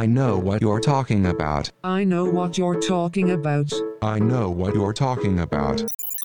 I know what you're talking about. I know what you're talking about. I know what you're talking about.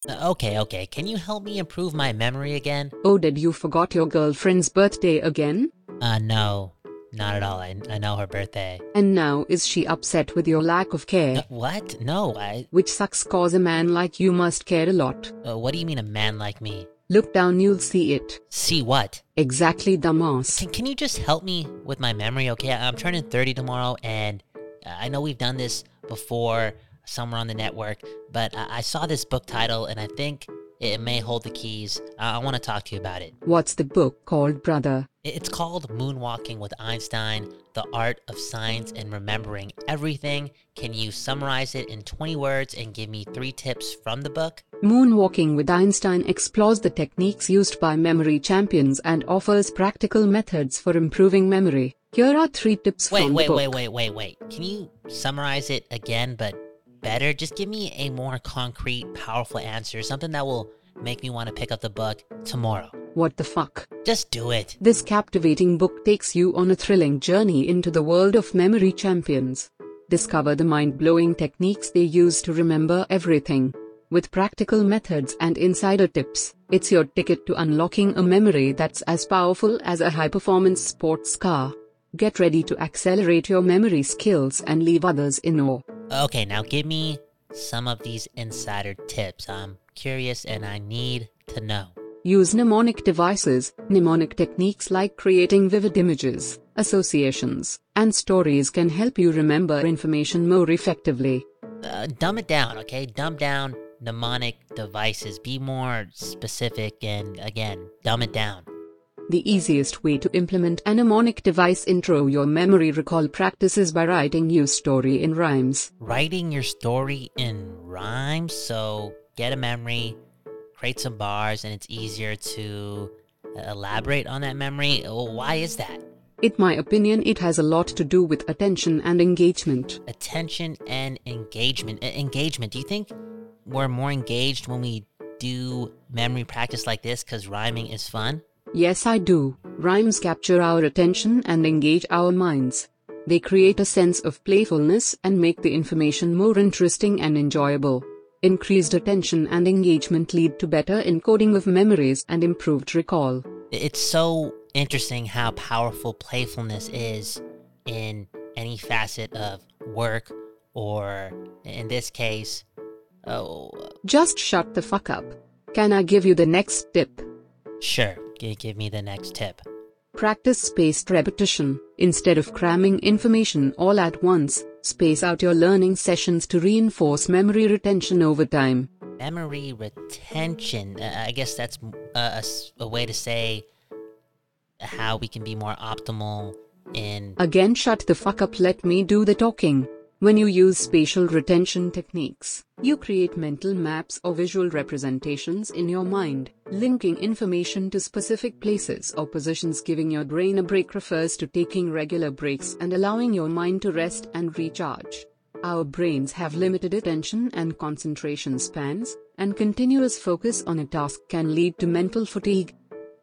Uh, Okay, okay, can you help me improve my memory again? Oh, did you forgot your girlfriend's birthday again? Uh, no, not at all. I, I know her birthday. And now is she upset with your lack of care? Uh, what? No, I. Which sucks cause a man like you must care a lot. Uh, what do you mean a man like me? Look down, you'll see it. See what? Exactly, dumbass. Can, can you just help me with my memory, okay? I'm turning 30 tomorrow, and uh, I know we've done this before somewhere on the network, but I, I saw this book title, and I think it may hold the keys. I, I want to talk to you about it. What's the book called, brother? It's called Moonwalking with Einstein The Art of Science and Remembering Everything. Can you summarize it in 20 words and give me three tips from the book? Moonwalking with Einstein explores the techniques used by memory champions and offers practical methods for improving memory. Here are three tips Wait, from wait, the book. Wait, wait, wait, wait, wait. Can you summarize it again, but better? Just give me a more concrete, powerful answer, something that will make me want to pick up the book tomorrow. What the fuck? Just do it. This captivating book takes you on a thrilling journey into the world of memory champions. Discover the mind blowing techniques they use to remember everything. With practical methods and insider tips, it's your ticket to unlocking a memory that's as powerful as a high performance sports car. Get ready to accelerate your memory skills and leave others in awe. Okay, now give me some of these insider tips. I'm curious and I need to know. Use mnemonic devices. Mnemonic techniques like creating vivid images, associations, and stories can help you remember information more effectively. Uh, dumb it down, okay? Dumb down mnemonic devices. Be more specific and, again, dumb it down. The easiest way to implement a mnemonic device intro your memory recall practices by writing your story in rhymes. Writing your story in rhymes, so get a memory, create some bars, and it's easier to uh, elaborate on that memory. Why is that? In my opinion, it has a lot to do with attention and engagement. Attention and engagement. Uh, engagement. Do you think we're more engaged when we do memory practice like this because rhyming is fun? Yes, I do. Rhymes capture our attention and engage our minds. They create a sense of playfulness and make the information more interesting and enjoyable. Increased attention and engagement lead to better encoding of memories and improved recall. It's so interesting how powerful playfulness is in any facet of work, or in this case, oh, Just shut the fuck up. Can I give you the next tip? sure, give me the next tip. Practice spaced repetition. Instead of cramming information all at once, space out your learning sessions to reinforce memory retention over time. Memory retention. Uh, I guess that's a a, s- a way to say how we can be more optimal in. Again, shut the fuck up, let me do the talking. When you use spatial retention techniques, you create mental maps or visual representations in your mind, linking information to specific places or positions. Giving your brain a break refers to taking regular breaks and allowing your mind to rest and recharge. Our brains have limited attention and concentration spans, and continuous focus on a task can lead to mental fatigue,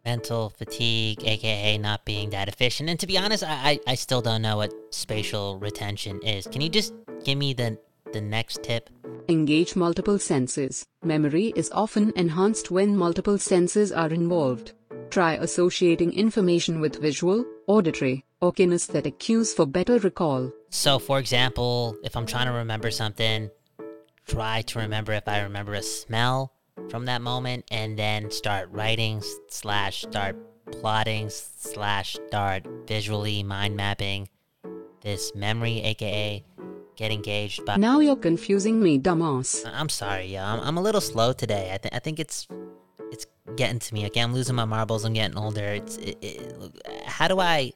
mental fatigue, aka not being that efficient. And to be honest, I, I, I still don't know what spatial retention is. Can you just give me the the next tip? Engage multiple senses. Memory is often enhanced when multiple senses are involved. Try associating information with visual, auditory, or kinesthetic cues for better recall. So, for example, if I'm trying to remember something, try to remember if I remember a smell from that moment, and then start writing slash start plotting slash start visually mind mapping this memory, aka get engaged by. Now you're confusing me, dumbass. I'm sorry, yeah. I'm, I'm a little slow today. I, th- I think it's it's getting to me. Okay, I'm losing my marbles. I'm getting older. It's it, it, how do I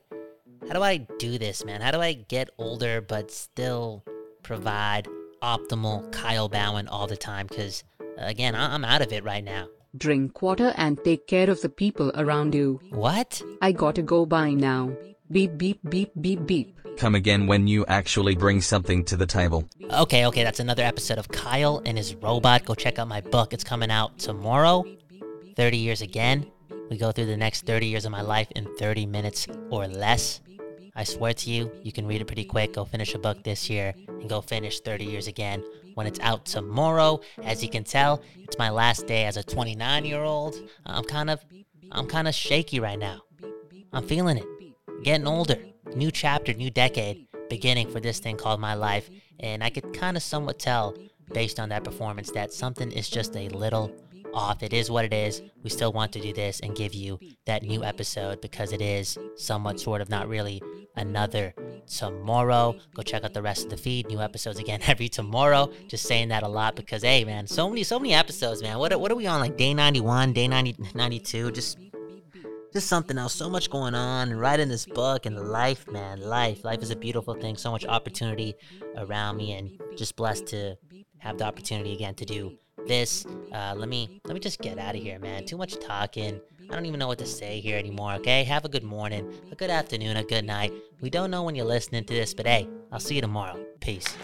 how do I do this, man? How do I get older but still provide optimal Kyle Bowen all the time? Because again, I- I'm out of it right now. Drink water and take care of the people around you. What? I gotta go by now. Beep beep beep beep beep. Come again when you actually bring something to the table. Okay, okay, that's another episode of Kyle and his robot. Go check out my book. It's coming out tomorrow. 30 years again. We go through the next 30 years of my life in 30 minutes or less. I swear to you, you can read it pretty quick. Go finish a book this year and go finish 30 years again when it's out tomorrow. As you can tell, it's my last day as a 29 year old. I'm kind of, I'm kind of shaky right now. I'm feeling it. Getting older. New chapter, new decade beginning for this thing called my life. And I could kind of somewhat tell based on that performance that something is just a little off. It is what it is. We still want to do this and give you that new episode because it is somewhat sort of not really another tomorrow. Go check out the rest of the feed. New episodes again every tomorrow. Just saying that a lot because hey man, so many so many episodes, man. What what are we on like day 91, day 90, 92? Just just something else. So much going on writing this book and life, man. Life. Life is a beautiful thing. So much opportunity around me and just blessed to have the opportunity again to do this. Uh, let me let me just get out of here, man. Too much talking. I don't even know what to say here anymore. Okay, have a good morning, a good afternoon, a good night. We don't know when you're listening to this, but hey, I'll see you tomorrow. Peace.